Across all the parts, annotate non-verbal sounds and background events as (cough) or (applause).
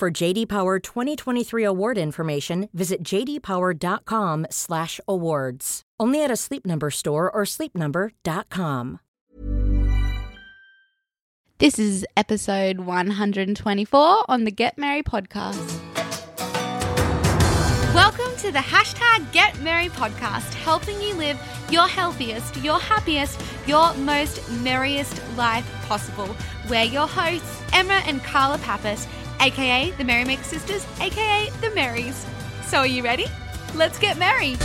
For JD Power 2023 award information, visit jdpower.com/awards. Only at a Sleep Number store or sleepnumber.com. This is episode 124 on the Get Merry podcast. Welcome to the hashtag Get Merry podcast, helping you live your healthiest, your happiest, your most merriest life possible. We're your hosts, Emma and Carla Pappas, aka the Merrymaker Sisters, aka the Marys. So, are you ready? Let's get merry.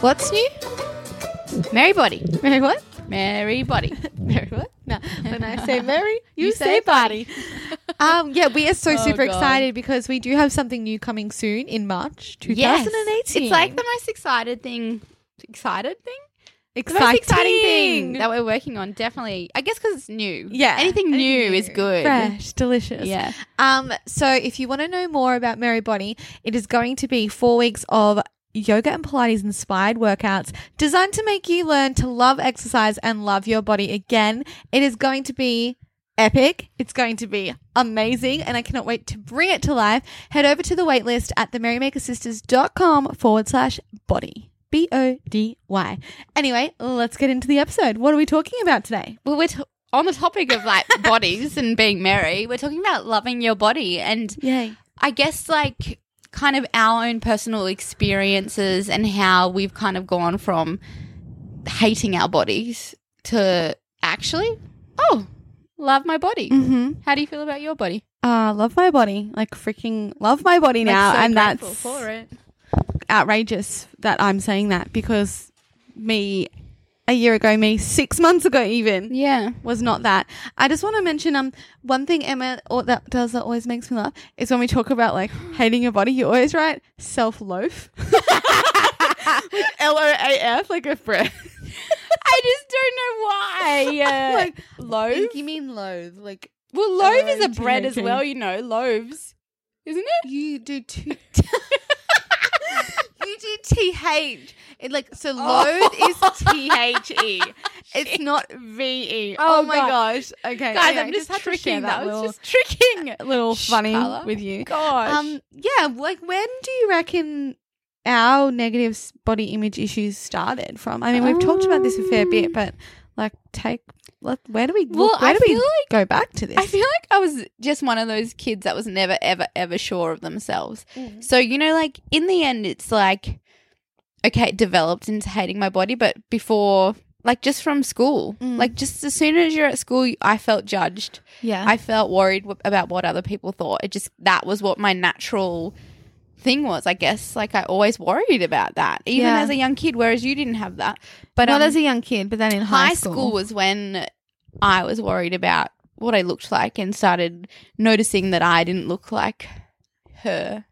What's new? Merry (laughs) body. Mary what? (laughs) Merry body. Mary what? (laughs) No. When I say (laughs) Mary, you, You say, say body. (laughs) um, yeah, we are so Oh, super God. excited because we do have something new coming soon in March 2018. Yes. It's like the most excited thing. Excited thing? The exciting, most exciting thing that we're working on. Definitely. I guess because it's new. Yeah, Anything new anything is good. fresh, delicious. Yeah. Um, so if you want to know more about Merry Body, it is going to be four weeks of yoga and Pilates inspired workouts designed to make you learn to love exercise and love your body again. It is going to be epic. It's going to be amazing, and I cannot wait to bring it to life. Head over to the waitlist at themerrymakersisters.com forward slash body. B O D Y. Anyway, let's get into the episode. What are we talking about today? Well, we're t- on the topic of like (laughs) bodies and being merry. We're talking about loving your body. And Yay. I guess like kind of our own personal experiences and how we've kind of gone from hating our bodies to actually, oh, love my body. Mm-hmm. How do you feel about your body? uh love my body like freaking love my body now and that's outrageous that i'm saying that because me a year ago me six months ago even Yeah. was not that i just want to mention um one thing emma or that does that always makes me laugh is when we talk about like (gasps) hating your body you always write self-loaf (laughs) (laughs) l-o-a-f like a bread I just don't know why. (laughs) Yeah. like loaf? you mean loathe like Well, loaf is a Oh, bread as well, you know, loaves. Isn't it? You do two. You do th. It like so loathe is t h e. (laughs) It's not v e. Oh, Oh, my God. gosh. Okay, Guys, anyway, I'm just, had to share tricking. That, was just tricking. (laughs) little funny Carla. with you. Gosh. Um, yeah. Like, when do you reckon our negative s- body image issues started from? I mean, we've talked about this a fair bit, Um, but like, take. Like, where do we? Well, where I do we feel like- go back to this? I feel like I was just one of those kids that was never, ever, ever sure of themselves. Mm. So, you know, like in the end, it's like, okay, developed into hating my body, but before, like just from school, Mm. like just as soon as you're at school, I felt judged. yeah. I felt worried w- about what other people thought. It just, that was what my natural thing was, I guess. Like I always worried about that, even Yeah. as a young kid, whereas you didn't have that. But not um, as a young kid, but then in high high, school was when I was worried about what I looked like and started noticing that I didn't look like her.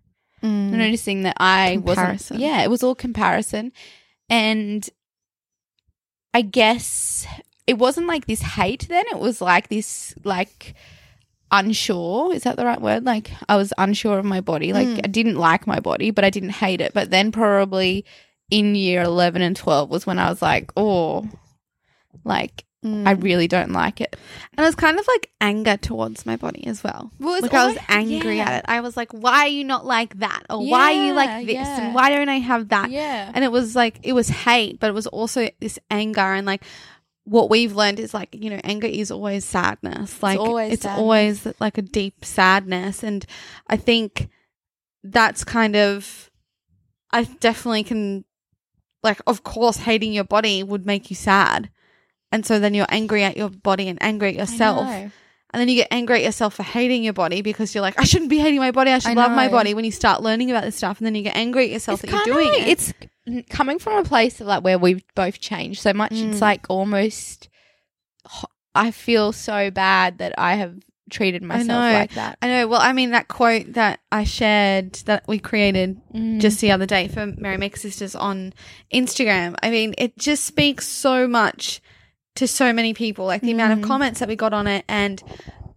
Mm. Noticing that I Comparison. wasn't. Yeah, it was all comparison. And I guess it wasn't like this hate then. It was like this, like, unsure. Is that the right word? Like, I was unsure of my body. Like, Mm. I didn't like my body, but I didn't hate it. But then probably in year 11 and 12 was when I was like, oh, like, Mm. I really don't like it. And it was kind of like anger towards my body as well. Well, like I was angry yeah. at it. I was like, why are you not like that? Or why are you like this? yeah. And why don't I have that? Yeah. And it was like, it was hate, but it was also this anger. And like, what we've learned is like, you know, anger is always sadness. Like, always it's sadness. always like a deep sadness. And I think that's kind of, I definitely can, like, of course, hating your body would make you sad. And so then you're angry at your body and angry at yourself. And then you get angry at yourself for hating your body because you're like, I shouldn't be hating my body. I should I love my body. When you start learning about this stuff, and then you get angry at yourself that you're doing like- it. It's coming from a place of like where we've both changed so much. Mm. It's like almost. I feel so bad that I have treated myself like that. I know. Well, I mean, that quote that I shared that we created Mm. just the other day for Merrymaker Sisters on Instagram. I mean, it just speaks so much to so many people. Like the amount of Mm. comments that we got on it, and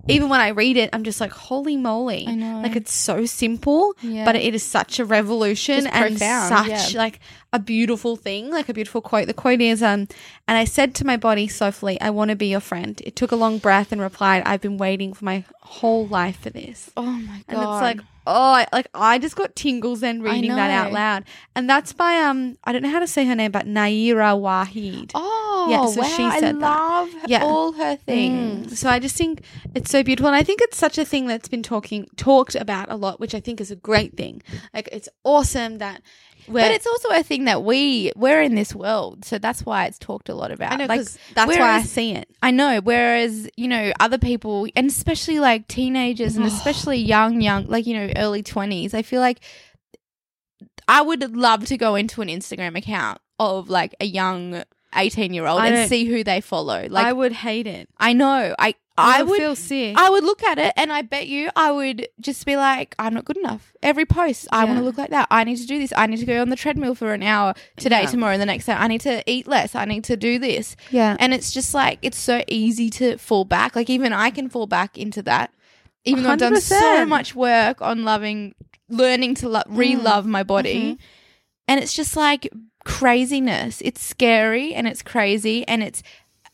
even when I read it, I'm just like, holy moly! I know. Like it's so simple, Yeah. but it is such a revolution Just and profound, such yeah. like a beautiful thing, like a beautiful quote. The quote is, um, and I said to my body softly, I want to be your friend. It took a long breath and replied, I've been waiting for my whole life for this. oh my god! And it's like, oh, I, like I just got tingles then reading that out loud. And that's by um, I don't know how to say her name, but Nayyirah Waheed. oh Yeah, so wow! she I said that. love Yeah. all her things. Mm. So I just think it's so beautiful, and I think it's such a thing that's been talking talked about a lot, which I think is a great thing. Like it's awesome that. We're, But it's also a thing that we we're in this world, so that's why it's talked a lot about. I know like that's why I see it. I know. Whereas, you know, other people, and especially like teenagers and especially young, young, like, you know, early 20s, I feel like I would love to go into an Instagram account of like a young 18 year old I and don't- see who they follow. Like, I I, would hate it. I know. I, I, I would would. feel sick. I would look at it and I bet you I would just be like, I'm not good enough. Every post, I want Yeah. to look like that. I need to do this. I need to go on the treadmill for an hour today, Yeah. tomorrow, and the next day. I need to eat less. I need to do this. yeah, And it's just like it's so easy to fall back. Like even I can fall back into that. Even though I've done so 100%. much work on loving, learning to lo- re-love my body, mm-hmm. and it's just like craziness. It's scary and it's crazy and it's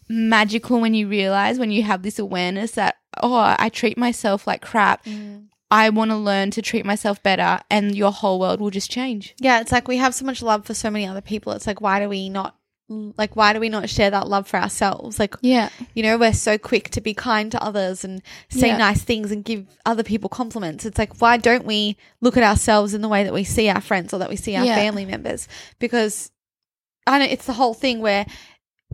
magical when you realize when you have this awareness that oh, I treat myself like crap. Mm. I want to learn to treat myself better, and your whole world will just change. yeah. It's like we have so much love for so many other people. It's like why do we not? Like, why do we not share that love for ourselves? Like, Yeah, You know, we're so quick to be kind to others and say Yeah. nice things and give other people compliments. It's like, why don't we look at ourselves in the way that we see our friends or that we see our Yeah. family members? Because I know it's the whole thing where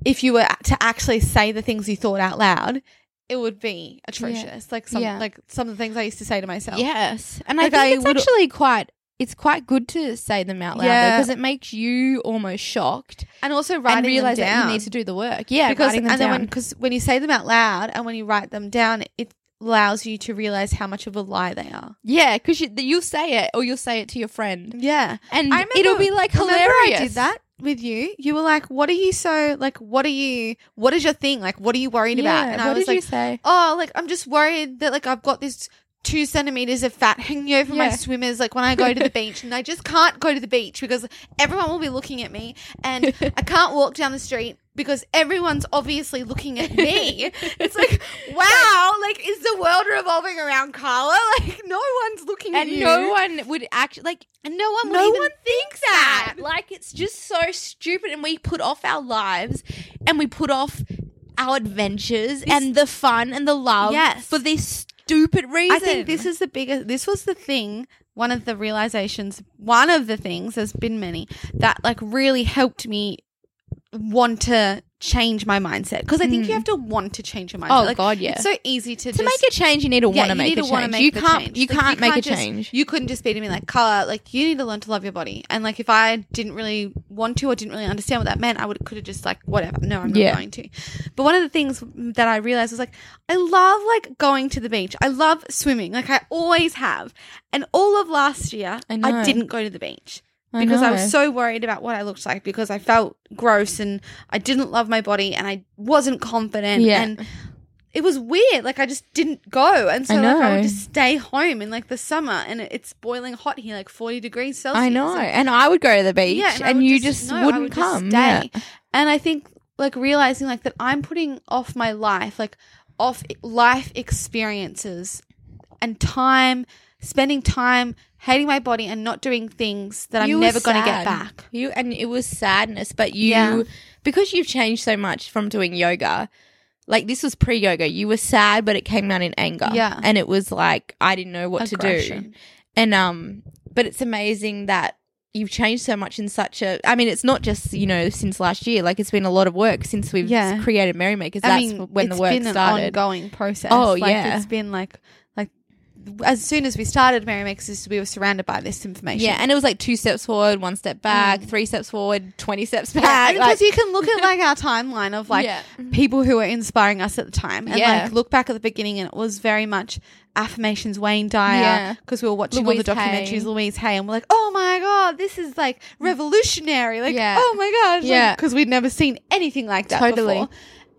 if you were to actually say the things you thought out loud, it would be atrocious. Like some, Yeah. like some of the things I used to say to myself. Yes, and Like, I I think it's would- actually quite. It's quite good to say them out loud Yeah. because it makes you almost shocked and also writing and realize them that down. you need to do the work. Yeah, because writing them and then when because when you say them out loud and when you write them down, it allows you to realize how much of a lie they are. yeah, because you, you'll say it or you'll say it to your friend, Yeah. and I remember- it'll be like hilarious. I did that with you. You were like, "What are you so like? What are you? What is your thing? Like, what are you worried Yeah, about?" And I was like, say? "Oh, like I'm just worried that like I've got this." Two centimeters of fat hanging over my swimmers, like when I go to the (laughs) beach, and I just can't go to the beach because everyone will be looking at me, and I can't walk down the street because everyone's obviously looking at me. (laughs) it's like, wow, like is the world revolving around Carla? (laughs) Like no one's looking at And no one would actually like. and no one, No one thinks that. Like it's just so stupid, and we put off our lives, and we put off our adventures and the fun and the love Yes. for this stupid reason. I think this is the biggest. This was the thing. One of the realizations. One of the things. There's been many that like really helped me want to change my mindset because I think you hmm. have to want to change your mindset. Oh, Like, God, yeah. It's so easy to to just, make a change, you need to yeah, want to make a change. make you can't. change. You Like, can't make a just- change. You couldn't just be to me like, Carla, like you need to learn to love your body. And like if I didn't really want to or didn't really understand what that meant, I would could have just like whatever. No, I'm not Yeah. going to. But one of the things that I realized was like I love like going to the beach. I love swimming. Like I always have. And all of last year, I I, didn't go to the beach. I Because I, was so worried about what I looked like because I felt gross and I didn't love my body and I wasn't confident Yeah. and it was weird. Like I just didn't go, and so I like I would just stay home in like the summer, and it's boiling hot here, like forty degrees Celsius. I know, And, and I would go to the beach, yeah, and, would you just, no, wouldn't would just come. stay. Yeah. And I think like realizing like that I'm putting off my life, like off life experiences and time, spending time hating my body and not doing things that You I'm never going to get back. You and it was sadness, but you Yeah. because you've changed so much from doing yoga. Like this was pre-yoga. You were sad, but it came out in anger. Yeah. and it was like I didn't know what to do. And um, but it's amazing that you've changed so much in such a. I mean, it's not just you know since last year. Like it's been a lot of work since we've Yeah. created Merrymakers. I That's mean, when the work been started. ongoing process. Oh, like, yeah. it's been like as soon as we started Merrymakers, we were surrounded by this information. yeah, and it was like two steps forward, one step back, mm. three steps forward, twenty steps back. and like- because you can look at like our timeline of like (laughs) Yeah. Mm-hmm. people who were inspiring us at the time, and Yeah. like look back at the beginning, and it was very much affirmations Wayne Dyer Yeah. because we were watching Louise all the documentaries, Hay. Louise Hay, and we're like, oh my god, this is like mm. revolutionary, like Yeah. oh my gosh, Yeah. because we'd never seen anything like that Totally. before,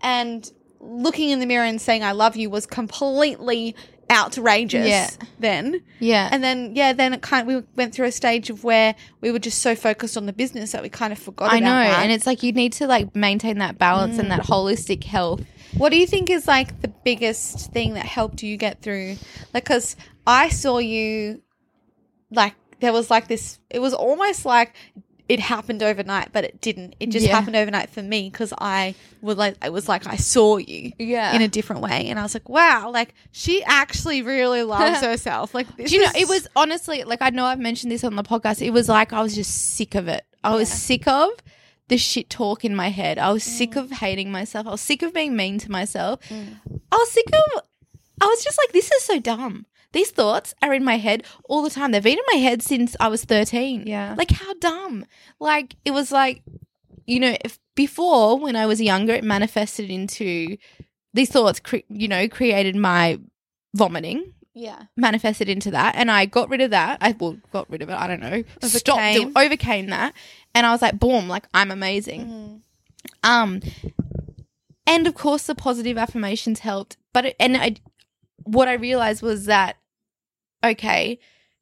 and looking in the mirror and saying I love you was completely outrageous Yeah. then yeah, and then yeah then it kind we went through a stage of where we were just so focused on the business that we kind of forgot I about know, that. and it's like you need to like maintain that balance and that mm. holistic health. What do you think is like the biggest thing that helped you get through? Like, because I saw you, like, there was like this, it was almost like it happened overnight, but it didn't. It just Yeah. happened overnight for me because I would like, it was like I saw you Yeah. in a different way. And I was like, wow, like, she actually really loves (laughs) herself. Like, this Do you know, it was honestly like I know I've mentioned this on the podcast. It was like I was just sick of it. I was sick of the shit talk in my head. I was sick mm. of hating myself. I was sick of being mean to myself. Mm. I was sick of. I was just like, this is so dumb. These thoughts are in my head all the time. They've been in my head since I was thirteen. Yeah. like how dumb. Like it was like, you know, if before when I was younger, it manifested into these thoughts. Cre- you know, created my vomiting yeah. manifested into that and I got rid of that. I well got rid of it. I don't know. Stopped Overcame. it, overcame that. And I was like, boom, like I'm amazing. Um and of course the positive affirmations helped. But it, and I what I realized was that okay,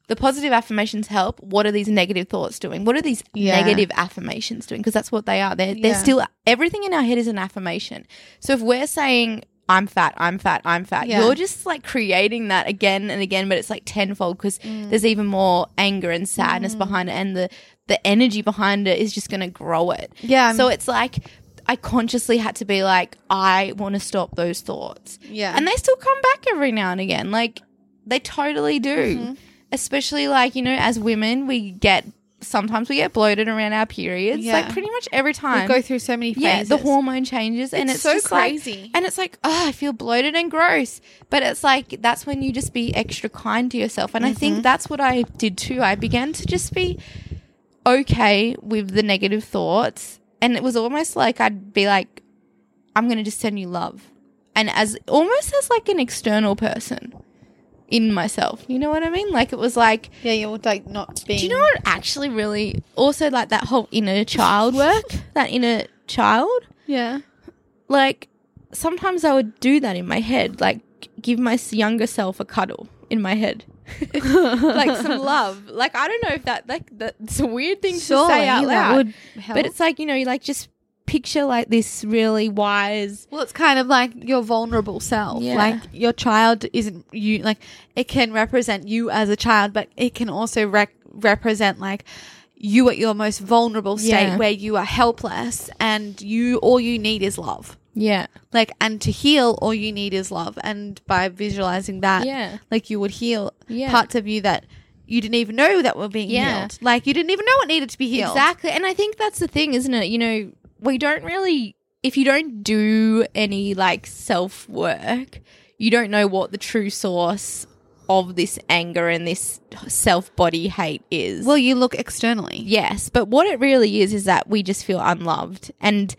the positive affirmations help. What are these negative thoughts doing? What are these Yeah. negative affirmations doing? Because that's what they are. They're, they're Yeah. still everything in our head is an affirmation. So if we're saying I'm fat, I'm fat, I'm fat, Yeah. you're just like creating that again and again, but it's like tenfold because Mm. there's even more anger and sadness behind it, and the the energy behind it is just going to grow it. Yeah, I'm- So it's like I consciously had to be like, I want to stop those thoughts. Yeah. And they still come back every now and again. Like they totally do. Mm-hmm. Especially like, you know, as women, we get sometimes we get bloated around our periods. Yeah. Like pretty much every time. We go through so many yeah, the hormone changes and It's it's, so just like- crazy. and it's like, oh, I feel bloated and gross. But it's like that's when you just be extra kind to yourself. And I Mm-hmm. think that's what I did too. I began to just be okay with the negative thoughts. And it was almost like I'd be like, I'm going to just send you love. And as almost as like an external person in myself. You know what I mean? Like it was like, yeah, you're like not being. do you know what actually really also like that whole inner child work? (laughs) that inner child? Yeah. Like sometimes I would do that in my head, like give my younger self a cuddle in my head. (laughs) like some (laughs) love. Like I don't know if that like that's a weird thing to say out loud. would help. but it's like, you know, you like just picture like this really wise Well, it's kind of like your vulnerable self. Yeah. Like your child isn't you. Like it can represent you as a child, but it can also rec- represent like you at your most vulnerable state Yeah. where you are helpless and you all you need is love. Yeah. Like and to heal, all you need is love. And by visualizing that, Yeah. like you would heal Yeah. parts of you that you didn't even know that were being Yeah. healed. Like you didn't even know what needed to be healed. Exactly. And I think that's the thing, isn't it? You know, we don't really, if you don't do any like self work, you don't know what the true source of this anger and this self body hate is. Well, you look externally yes. But what it really is, is that we just feel unloved and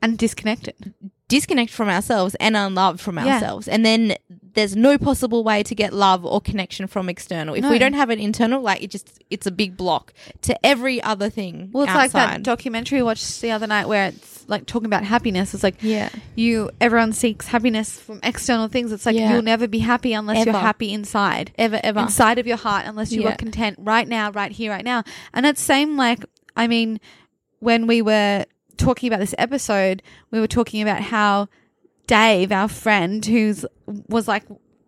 and disconnected. Disconnect from ourselves and unloved from Yeah. ourselves. And then there's no possible way to get love or connection from external. If No. we don't have it internal, like it just, it's a big block to every other thing. Well, it's like that documentary we watched the other night where it's like talking about happiness. It's like Yeah. you everyone seeks happiness from external things. It's like Yeah. you'll never be happy unless you're happy inside. Ever, ever. Inside of your heart unless you Yeah. are content right now, right here, right now. And it's same like I mean, when we were talking about this episode, we were talking about how Dave, our friend, who's was like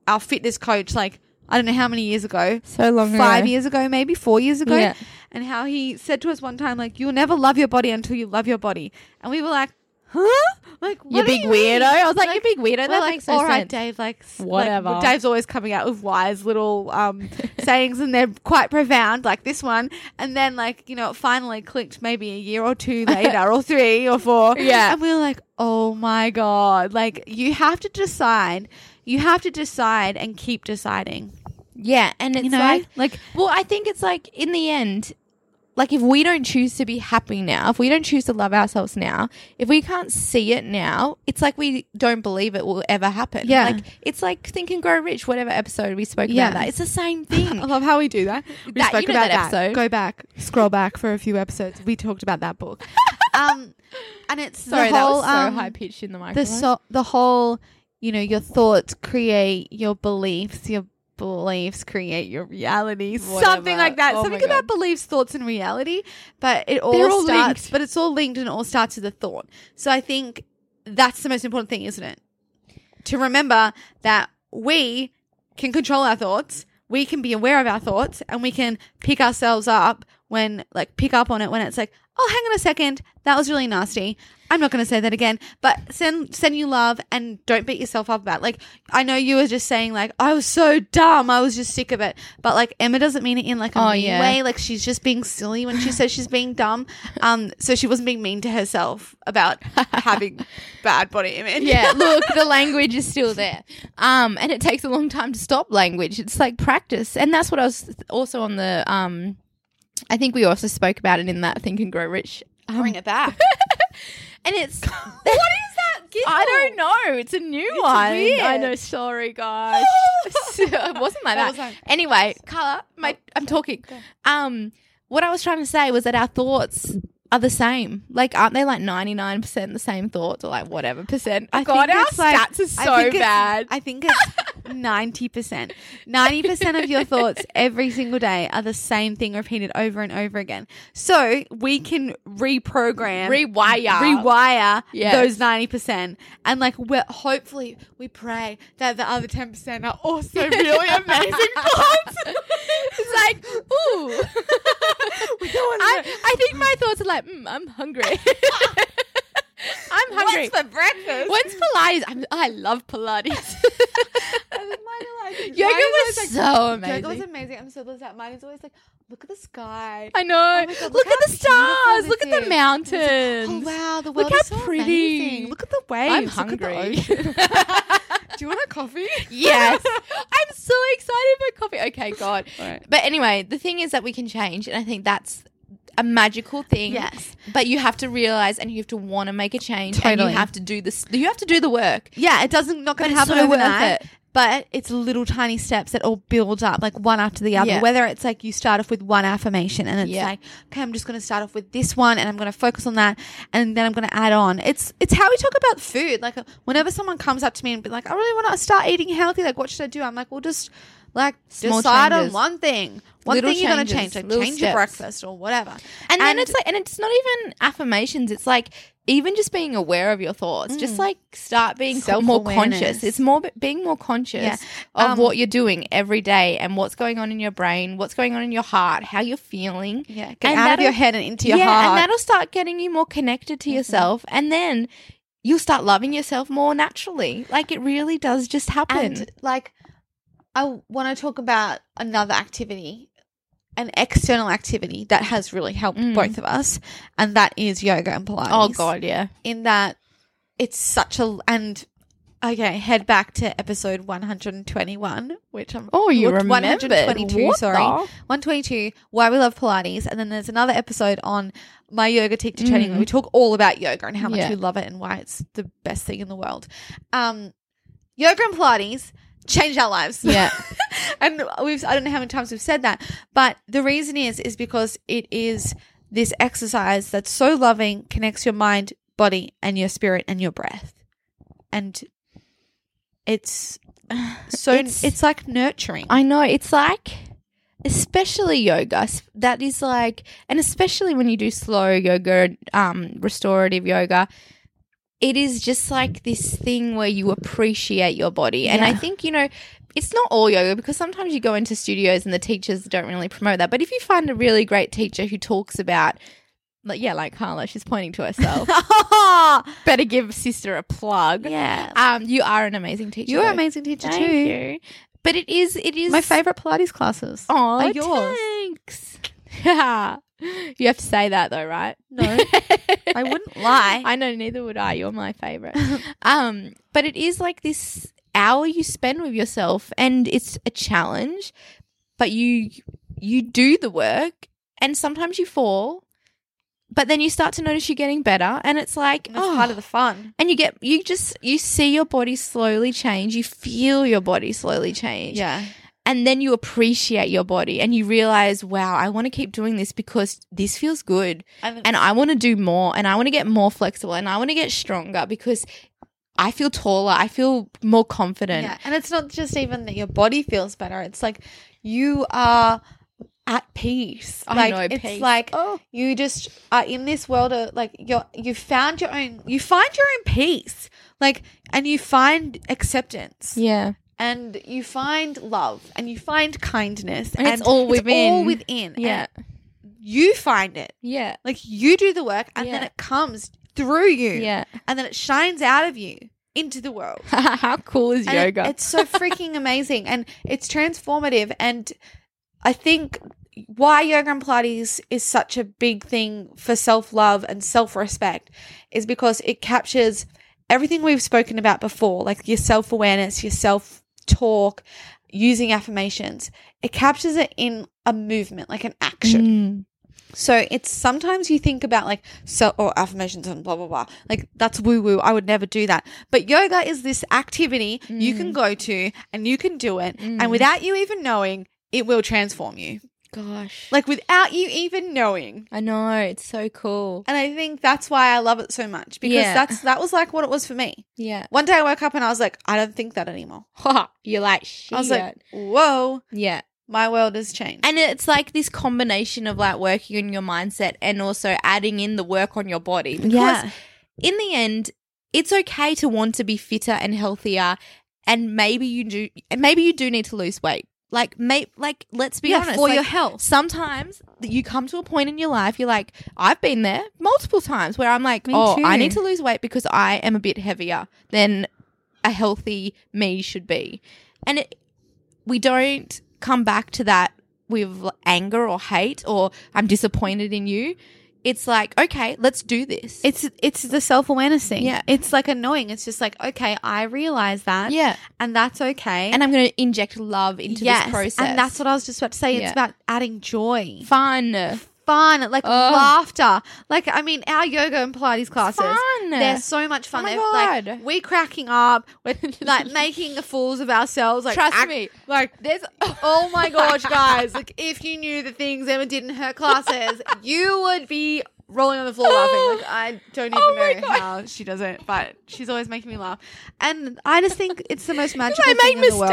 our fitness coach, like I don't know how many years ago, So long five ago. years ago, maybe four years ago, Yeah. and how he said to us one time, like, "You'll never love your body until you love your body," and we were like, huh? Like, You big you weirdo. I was like, you big weirdo. That like, makes no all right, sense. Dave. Like, s- like, Whatever. Dave's always coming out with wise little um, (laughs) sayings, and they're quite profound, like this one. And then, like, you know, it finally clicked maybe a year or two (laughs) later, or three or four. Yeah. and we were like, oh my god! Like, you have to decide. You have to decide and keep deciding. Yeah, and it's You know, like, like well, I think it's like in the end, like if we don't choose to be happy now, if we don't choose to love ourselves now, if we can't see it now, it's like we don't believe it will ever happen. Yeah. like it's like Think and Grow Rich. Whatever episode we spoke Yeah. about that, it's the same (laughs) thing. I love how we do that. (laughs) We That- spoke you know about that episode. Go back, scroll back for a few episodes. We talked about that book. (laughs) um, and it's Sorry, the whole, that was so um, high pitched in the the microphone. so the whole you know your thoughts create your beliefs your beliefs create your reality. Something like that. Oh something about beliefs thoughts and reality but it all, all starts linked. but it's all linked and it all starts with a thought. So i think that's the most important thing isn't it? To remember that we can control our thoughts we can be aware of our thoughts and we can pick ourselves up when like pick up on it when it's like oh hang on a second that was really nasty i'm not going to say that again but send send you love and don't beat yourself up about it. like i know you were just saying like i was so dumb i was just sick of it but like emma doesn't mean it in like a Oh, mean yeah. way like she's just being silly when she says she's being dumb (laughs) um so she wasn't being mean to herself about having (laughs) bad body image yeah, look, the (laughs) language is still there. Um, and it takes a long time to stop language. It's like practice. And that's what I was also on the um I think we also spoke about it in that Think and Grow Rich. Um, bring it back (laughs) and it's (laughs) what is that giggle? I don't know. It's a new one. weird. I know. Sorry, guys. (laughs) it wasn't like That that. was like- anyway, Carla, my, I'm talking. Um, what I was trying to say was that our thoughts are the same. Like, aren't they like 99% the same thoughts or like whatever percent? I God, think our it's like- stats are so bad. I think it's ninety percent. Ninety percent of your (laughs) thoughts every single day are the same thing repeated over and over again. So we can reprogram, Rewire. rewire Yes. those ninety percent, and like we're hopefully we pray that the other ten percent are also (laughs) really amazing (laughs) thoughts. it's like, ooh. I, I think my thoughts are like, mm, I'm hungry. (laughs) I'm hungry. What's for breakfast? When's Pilates? I'm, I love Pilates. Yoga Yoga was so amazing. Yoga was amazing. I'm so blessed out. Mine is always like, look at the sky. I know. Oh God, look, look at the stars. Look at the mountains. Oh wow, the Look world how is so pretty. amazing. Look at the waves. I'm Look hungry. (laughs) Do you want a coffee? Yes. (laughs) I'm so excited for coffee. Okay, God. Alright. But anyway, the thing is that we can change, and I think that's a magical thing. Yes. But you have to realize and you have to want to make a change. And you have to do this. You have to do the work. Yeah, it doesn't not going to happen so worth overnight. it. But it's little tiny steps that all build up, like one after the other. Yeah. Whether it's like you start off with one affirmation and it's Yeah. like, okay, I'm just going to start off with this one and I'm going to focus on that, and then I'm going to add on. It's it's how we talk about food. Like whenever someone comes up to me and be like, I really want to start eating healthy. Like, what should I do? I'm like, well, just like Small decide on one thing. One Little thing you're going to change. Like change your breakfast or whatever. And, then it's like, and it's not even affirmations. It's like even just being aware of your thoughts. Just like start being more conscious. It's more being more conscious Yeah. of Um, what you're doing every day and what's going on in your brain, what's going on in your heart, how you're feeling. yeah, get And out of your head and into your yeah, heart. and that'll start getting you more connected to yourself, and then you'll start loving yourself more naturally. Like it really does just happen. And like, I want to talk about another activity, an external activity that has really helped Mm. both of us, and that is yoga and Pilates. oh god, yeah. In that, it's such a and. Okay, head back to episode 121, which I'm Oh, you looked- remembered. 122, sorry. 122, why we love Pilates. And then there's another episode on my yoga teacher training Mm. where we talk all about yoga and how much Yeah. we love it and why it's the best thing in the world. Um, yoga and Pilates changed our lives. Yeah. (laughs) and we've, I don't know how many times we've said that, but the reason is, is because it is this exercise that's so loving, connects your mind, body, and your spirit and your breath. And it's (sighs) so, It's- it's, like nurturing. I know. It's like, especially yoga. That is like, and especially when you do slow yoga, um, restorative yoga, it is just like this thing where you appreciate your body. And I think, you know, it's not all yoga because sometimes you go into studios and the teachers don't really promote that. But if you find a really great teacher who talks about like, yeah, like Carla, she's pointing to herself. (laughs) Better give sister a plug. yeah. Um, you are an amazing teacher. You're an amazing teacher Thank too. you. But it is, it is My favorite Pilates classes Oh, yours. Thanks. (laughs) (laughs) you have to say that though, right? No, I wouldn't (laughs) lie. I know neither would I. You're my favorite. (laughs) um, but it is like this hour you spend with yourself and it's a challenge, but you you do the work and sometimes you fall, but then you start to notice you're getting better and it's like That's oh, part of the fun. and you get you just you see your body slowly change, you feel your body slowly change Yeah. And then you appreciate your body and you realize, wow, I want to keep doing this because this feels good And, and I want to do more and I want to get more flexible and I want to get stronger because I feel taller, I feel more confident. yeah. and it's not just even that your body feels better. It's like you are at peace. I like know, it's peace. like Oh. you just are in this world of like you're you found your own you find your own peace. Like and you find acceptance. Yeah. And you find love and you find kindness. And it's all all within. within. Yeah. And you find it. Yeah. Like you do the work and then it comes through you. Yeah. And then it shines out of you into the world. (laughs) How cool is And it- yoga? it's so freaking (laughs) amazing and it's transformative. And I think why yoga and Pilates is such a big thing for self love and self respect is because it captures everything we've spoken about before, like your self awareness, your self talk, using affirmations. It captures it in a movement, like an action. Mm. So it's sometimes you think about like so or affirmations and blah blah blah. Like that's woo woo. I would never do that. But yoga is this activity you can go to and you can do it, and without you even knowing, it will transform you. Gosh. Like without you even knowing. I know, it's so cool. And I think that's why I love it so much because Yeah. that's that was like what it was for me. Yeah. One day I woke up and I was like, I don't think that anymore. (laughs) You're like, shit. I was like, whoa, yeah. my world has changed. And it's like this combination of like working on your mindset and also adding in the work on your body. Because Yeah. in the end, it's okay to want to be fitter and healthier. And maybe you do, and maybe you do need to lose weight. Like, may, like, let's be yeah, honest. for like, your health. Sometimes you come to a point in your life, you're like, I've been there multiple times where I'm like, Me oh, I need to lose weight because I am a bit heavier than a healthy me should be. And it, we don't come back to that with anger or hate or I'm disappointed in you. It's like, okay, let's do this. It's it's the self awareness thing. Yeah. It's like annoying. It's just like, okay, I realize that. yeah. And that's okay. And I'm going to inject love into yes, this process. And that's what I was just about to say. It's Yeah. about adding joy. fun. Fun, like Ugh. laughter. Like I mean, our yoga and Pilates classes. fun. They're so much fun. Oh my They're, God. Like we cracking up, we're (laughs) like making fools of ourselves. Like Trust act- me. like There's (laughs) oh my (laughs) gosh, guys! Like if you knew the things Emma did in her classes, you would be rolling on the floor laughing. Like (gasps) I don't oh even Oh know God. how she does it, but she's always making me laugh. And I just think it's the most magical I thing in the world.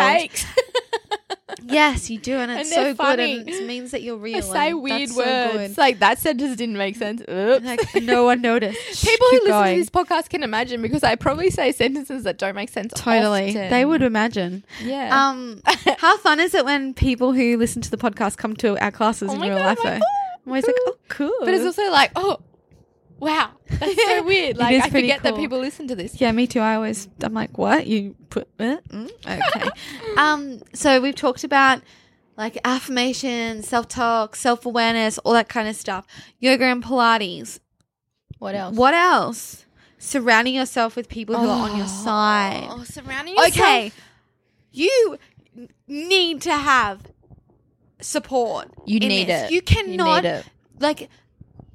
Yes, you do, and it's And so they're good, and funny. it means that you're (laughs) real. I say weird that's so words. good. like that sentence didn't make sense. Oops. Like no one noticed. (laughs) People who Keep listen going. to this podcast can imagine because I probably say sentences that don't make sense. totally, often. they would imagine. Yeah. Um, how fun is it when people who listen to the podcast come to our classes Oh in real God, life? Like? "Oh, I'm always like, oh, cool. but it's also like, oh, wow, that's so (laughs) weird. Like I forget that people listen to this. Yeah, me too. I always, I'm like, what? You put, uh, mm, okay. um, so we've talked about like affirmation, self talk, self awareness, all that kind of stuff. Yoga and Pilates. What else? What else? Surrounding yourself with people who are on your side. Oh, surrounding yourself. Okay. You need to have support. You need this. it. You You cannot need it. like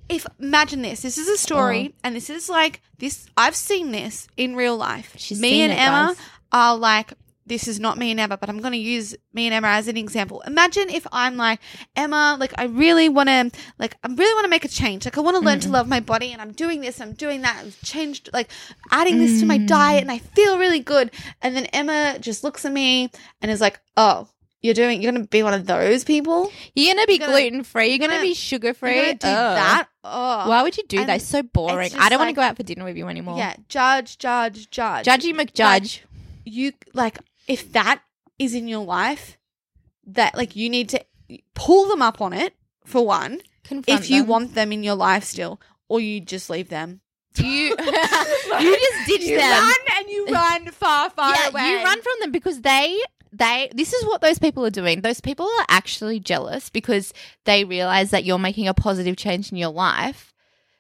if imagine this. This is a story Uh-huh. and this is like this I've seen this in real life. She's me and it, Emma guys. are like this is not me and Emma, but I'm going to use me and Emma as an example. Imagine if I'm like, Emma, like, I really want to, like, I really want to make a change. Like, I want to learn to love my body and I'm doing this, I'm doing that. I've changed, like, adding this to my diet and I feel really good. And then Emma just looks at me and is like, oh, you're doing, you're going to be one of those people? You're gonna be You're gonna- gluten free. You're you're gonna, gonna- be sugar You're free. going to do that? Oh. Why would you do that? It's so boring. just I don't want to like- go out for dinner with you anymore. Yeah, judge, judge, judge. Judgy McJudge. you like if that is in your life that like you need to pull them up on it for one Confront if you them. want them in your life still, or you just leave them. you, (laughs) (laughs) you just ditch You them. run and you run far, far yeah, away. you run from them because they they this is what those people are doing. Those people are actually jealous because they realize that you're making a positive change in your life.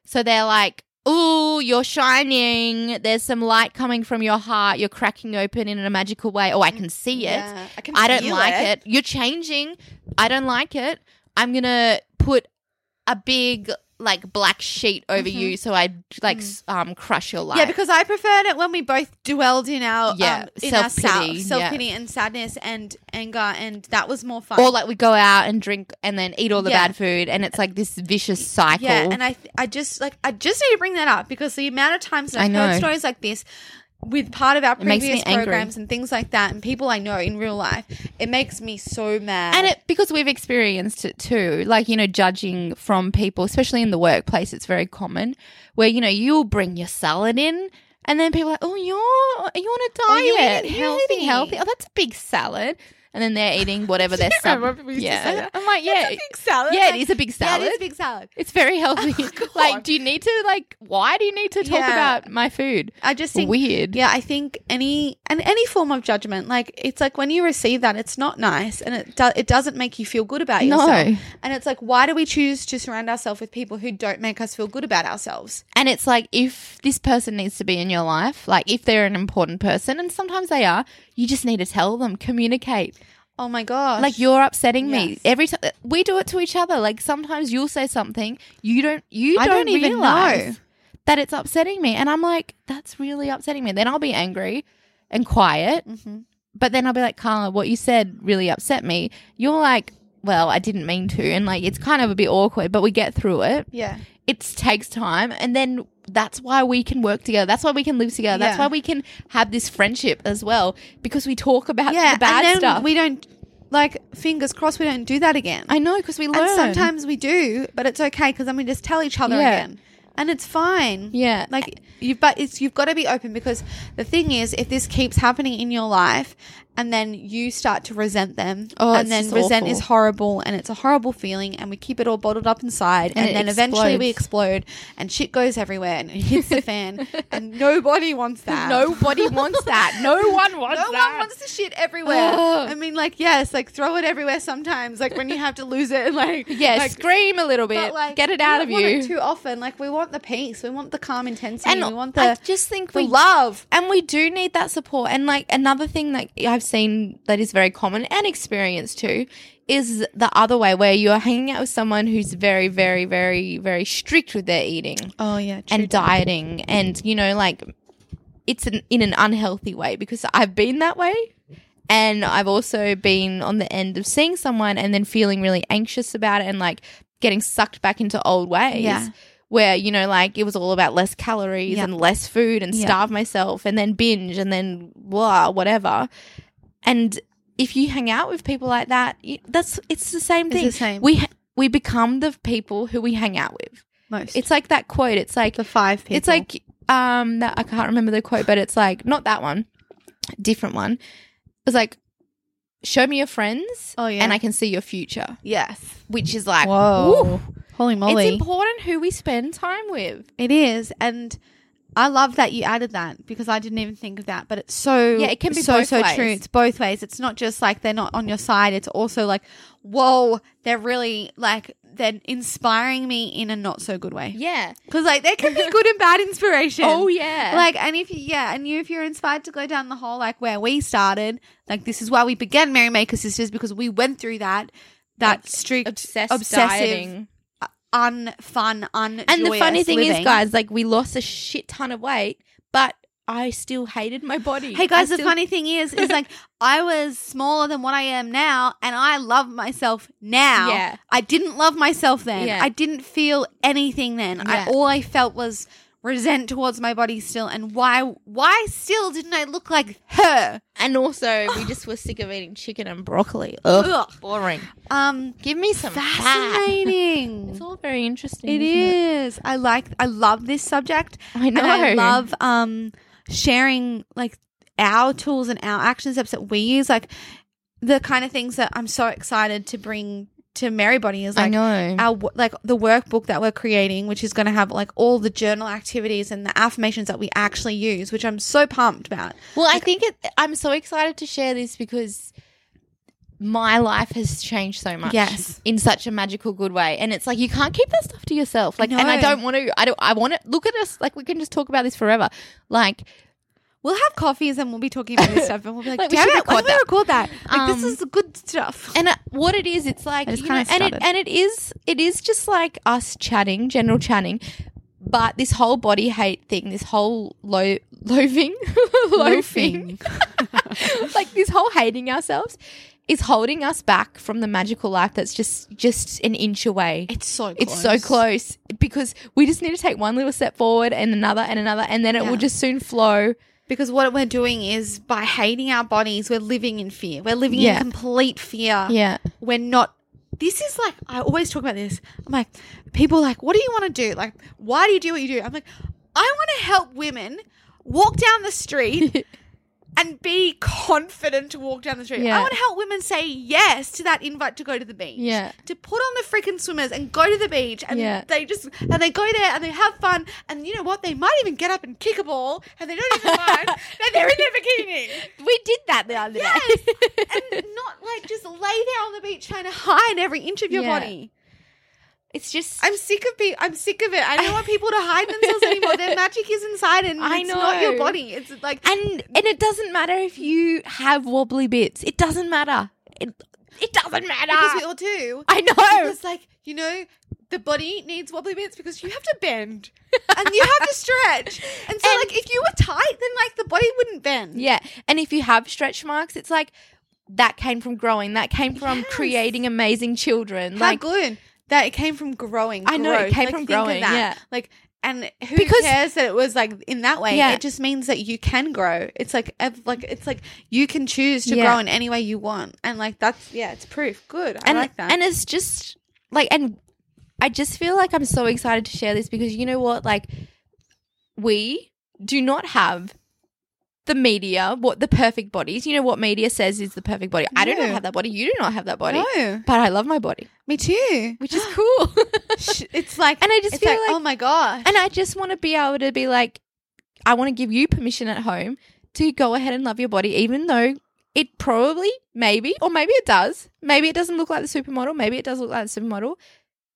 So they're like, "Oh, you're shining. There's some light coming from your heart. You're cracking open in a magical way. Oh, I can see it. Yeah, I, can I don't feel like it. You're changing. I don't like it. I'm going to put a big like black sheet over you so I like s um crush your life. Mm-hmm. Yeah, because I preferred it when we both dwelled in our Yeah, um, in self-pity, self self pity and sadness and anger, and that was more fun. or like we go out and drink and then eat all the Yeah. bad food and it's like this vicious cycle. Yeah, and I, th- I just like I just need to bring that up because the amount of times I've heard stories like this with part of our previous angry. programs and things like that, and people I know in real life, it makes me so mad. and it because we've experienced it too. Like, you know, judging from people, especially in the workplace, it's very common where, you know, you'll bring your salad in and then people are like, Oh, you're you on a Oh, diet? eating You're eating healthy." healthy. Oh, that's a big salad. And then they're eating whatever (laughs) you sub- yeah. I'm like, yeah. It's a big salad. Yeah, it Like, is a big salad. Yeah, it is a big salad. It's very healthy. (laughs) God. (laughs) like, do you need to like? Why do you need to talk Yeah. about my food? I just think Weird. Yeah, I think any and any form of judgment, like it's like when you receive that, it's not nice, and it do, it doesn't make you feel good about yourself. No. And it's like, why do we choose to surround ourselves with people who don't make us feel good about ourselves? And it's like if this person needs to be in your life, like if they're an important person, and sometimes they are, you just need to tell them, communicate. Oh my gosh! Like you're upsetting me Yes. every time. We do it to each other. Like sometimes you'll say something you don't. You I don't, don't even know. that it's upsetting me, and I'm like, that's really upsetting me. Then I'll be angry and quiet, Mm-hmm. but then I'll be like, Carla, what you said really upset me. You're like, well, I didn't mean to, and like it's kind of a bit awkward, but we get through it yeah, it takes time and then that's why we can work together that's why we can live together that's why we can have this friendship as well because we talk about yeah. the bad stuff we don't like fingers crossed we don't do that again. i know because we learn and sometimes we do, but it's okay because then we just tell each other Yeah. again, and it's fine. yeah Like you've but it's you've got to be open because the thing is if this keeps happening in your life and then you start to resent them Oh, and then resent awful. is horrible and it's a horrible feeling and we keep it all bottled up inside and, And then eventually we explode and shit goes everywhere and it hits the fan (laughs) and nobody wants that. (laughs) nobody wants that no (laughs) one wants no that one wants the shit everywhere. Ugh. I mean, like, yes, like throw it everywhere sometimes, like when you have to lose it, and like yeah like, scream a little bit but, like, get it out of you too often. Like we want the peace, we want the calm intensity, and we want the i just think the we love. and we do need that support and like another thing that i've seen that is very common and experienced too is the other way where you're hanging out with someone who's very very very very strict with their eating Oh yeah, and dieting and you know like it's an, in an unhealthy way because I've been that way and I've also been on the end of seeing someone and then feeling really anxious about it and like getting sucked back into old ways Yeah. where you know like it was all about less calories Yeah. and less food and starve myself and then binge and then blah whatever and if you hang out with people like that you, that's it's the same It's thing the same. we we become the people who we hang out with most. it's like that quote it's like the five people. it's like um that I can't remember the quote, but it's like not that one, different one. It's like show me your friends, Oh, yeah. and I can see your future, yes. which is like Whoa, woo. holy moly! It's important who we spend time with. It is, and I love that you added that because I didn't even think of that. But it's so Yeah, it can be so so ways. true. It's both ways. It's not just like they're not on your side. It's also like, whoa, they're really like they're inspiring me in a not so good way. Yeah. Because like there can be (laughs) good and bad inspiration. Oh yeah. Like, and if you, yeah, and you, if you're inspired to go down the hole like where we started, like this is why we began Merrymaker Sisters because we went through that, that Like, strict, obsessed obsessive, dieting. Unfun, un. And the funny thing living. is, guys, like we lost a shit ton of weight, but I still hated my body. Hey guys, I the funny thing is, is like (laughs) I was smaller than what I am now, and I love myself now. Yeah. I didn't love myself then. Yeah. I didn't feel anything then. I, Yeah. all I felt was resent towards my body still, and why? Why still didn't I look like her? And also, we just were sick of eating chicken and broccoli. Ugh, Ugh. boring. Um, Give me some fascinating. (laughs) It's all very interesting. It is. I like. I love this subject. I know. I love um sharing like our tools and our action steps that we use, like the kind of things that I'm so excited to bring to Merry Body is like I like know. our like the workbook that we're creating, which is going to have like all the journal activities and the affirmations that we actually use, which I'm so pumped about. Well, I think it, I'm so excited to share this because my life has changed so much. Yes. in such a magical good way, and it's like you can't keep that stuff to yourself. Like, and I don't want to. I don't. I want to look at us like we can just talk about this forever. Like, We'll have coffees and we'll be talking about this stuff, and we'll be like, (laughs) Like, we "Damn should it, why record don't we that." record that? Like, this Um, is good stuff." and uh, what it is, it's like you know, and it and it is it is just like us chatting, general chatting. But this whole body hate thing, this whole lo- loathing, (laughs) loafing, (laughs) like this whole hating ourselves, is holding us back from the magical life that's just just an inch away. It's so close. It's so close because we just need to take one little step forward and another and another, and then it Yeah. will just soon flow. Because what we're doing is by hating our bodies, we're living in fear. We're living Yeah. in complete fear. Yeah, We're not. This is like I always talk about this. I'm like, people are like, what do you want to do? Like, why do you do what you do? I'm like, I want to help women walk down the street (laughs) and be confident to walk down the street. Yeah. I want to help women say yes to that invite to go to the beach. Yeah. To put on the freaking swimmers and go to the beach and Yeah. they just and they go there and they have fun and you know what? They might even get up and kick a ball and they don't even (laughs) mind that they're in their bikini. we did that the other Yes. day. (laughs) and not like just lay there on the beach trying to hide every inch of your Yeah. body. It's just I'm sick of being. I'm sick of it. I don't want people to hide themselves (laughs) anymore. Their magic is inside, and I it's not your body. It's like and and it doesn't matter if you have wobbly bits. It doesn't matter. It it doesn't matter. because we all do. I know. Because like you know, the body needs wobbly bits because you have to bend and you have to stretch. (laughs) And so, And- like, if you were tight, then like the body wouldn't bend. yeah, and if you have stretch marks, it's like that came from growing. That came from Yes. creating amazing children. How like good that it came from growing. I know, it came Like, from growing, that. yeah. like. And who Because- cares that it was like in that way? Yeah. It just means that you can grow. It's like like it's like you can choose to Yeah. grow in any way you want, and like that's yeah, it's proof. Good, I and like that. and it's just like and I just feel like I'm so excited to share this because you know what like we do not have the media what the perfect bodies you know what media says is the perfect body? I do not have that body. You do not have that body. No, but I love my body. Me too. which is (gasps) cool. It's like, And I just feel like, like- oh my gosh, and I just want to be able to be like I want to give you permission at home to go ahead and love your body even though it probably maybe or maybe it does. Maybe it doesn't look like the supermodel. Maybe it does look like the supermodel.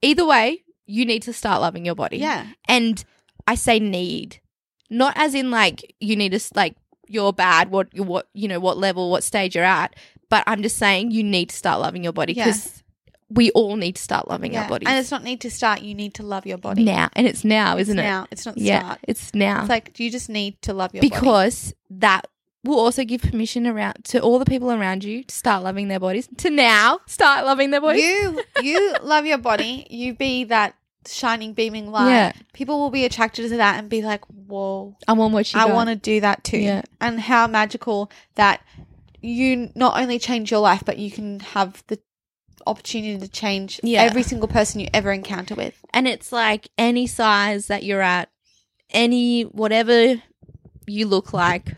Either way you need to start loving your body. Yeah, and I say need. Not as in like you need to like you're bad what you what you know what level what stage you're at but I'm just saying you need to start loving your body Yeah. because we all need to start loving yeah. our bodies and it's not need to start. You need to love your body now and it's now It's isn't it Now it's not yeah start. it's now It's like you just need to love your body. because that will also give permission around to all the people around you to start loving their bodies to now start loving their bodies you you (laughs) love your body. You be that shining, beaming light. Yeah. People will be attracted to that and be like, "Whoa, I want what you I want to do that too." Yeah. And how magical that you not only change your life, but you can have the opportunity to change Yeah. every single person you ever encounter with. and it's like any size that you're at any whatever you look like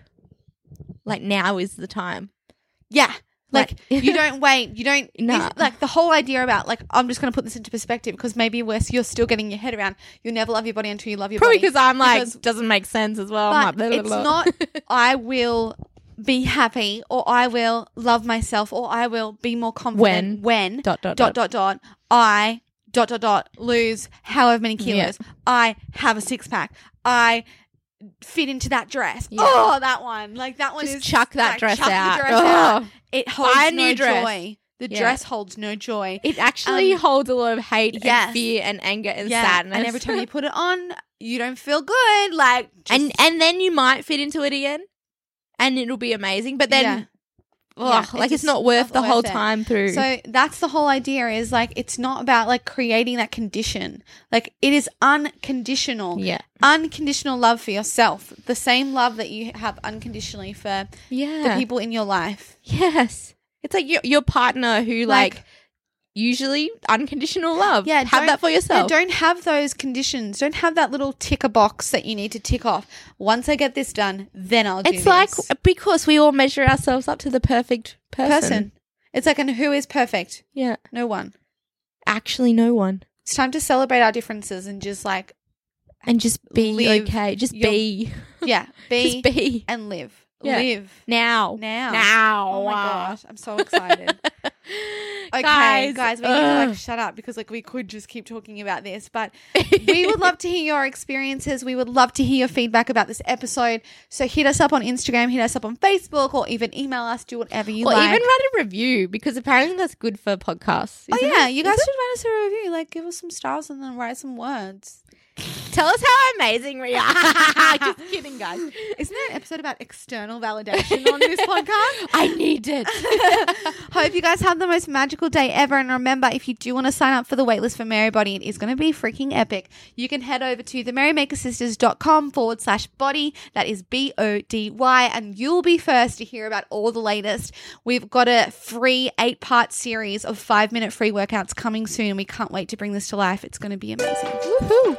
like now is the time Yeah. Like, Like- (laughs) you don't wait. You don't Nah. like the whole idea about like I'm just going to put this into perspective because maybe we're, you're still getting your head around. You'll never love your body until you love your probably body. because i'm like Because- doesn't make sense as well I'm but like, blah, blah, it's not (laughs) I will be happy or I will love myself or I will be more confident when dot dot dot dot dot I dot dot dot lose however many kilos. I have a six pack. I fit into that dress. Yeah. Oh, that one. Like that one Just is chuck that like, dress chuck out. dress out. It holds Buy no dress. joy. The Yeah. dress holds no joy. it actually Um, holds a lot of hate yes. and fear and anger and Yeah, sadness And every time you (laughs) put it on, you don't feel good. Like just- and and then you might fit into it again and it'll be amazing but then. Ugh, Yeah, like it's just not worth the not whole it. time through So that's the whole idea is like it's not about like creating that condition. Like it is unconditional. yeah Unconditional love for yourself. The same love that you have unconditionally for yeah the people in your life. Yes. It's like your your partner who like, Like- usually unconditional love. Yeah, have that for Yeah, yourself. don't have those conditions. Don't have that little ticker box that you need to tick off. Once I get this done, then I'll do it's like this. because we all measure ourselves up to the perfect person. person. It's like, and who is perfect? Yeah. No one. actually no one. It's time to celebrate our differences and just like, And just be okay. Just your- be. yeah, (laughs) be, Just be. and live. Yeah. Live. Now. Now. Now. Oh my gosh, I'm so excited. (laughs) (laughs) Okay, guys, guys, we need to like shut up because like we could just keep talking about this, but (laughs) we would love to hear your experiences. We would love to hear your feedback about this episode. So hit us up on Instagram, hit us up on Facebook, or even email us. Do whatever you or like. even write a review because apparently that's good for podcasts. oh yeah, it? you Is guys it? should write us a review. Like, give us some stars and then write some words. Tell us how amazing we are. (laughs) just kidding, guys. Isn't there an episode about external validation on this (laughs) podcast? I need it. (laughs) Hope you guys have the most magical day ever. And remember, if you do want to sign up for the waitlist for Merry Body, it is going to be freaking epic. You can head over to themerrymakersisters.com forward slash body. That is B O D Y. And you'll be first to hear about all the latest. We've got a free eight part series of five minute free workouts coming soon. And we can't wait to bring this to life. It's going to be amazing. Woohoo.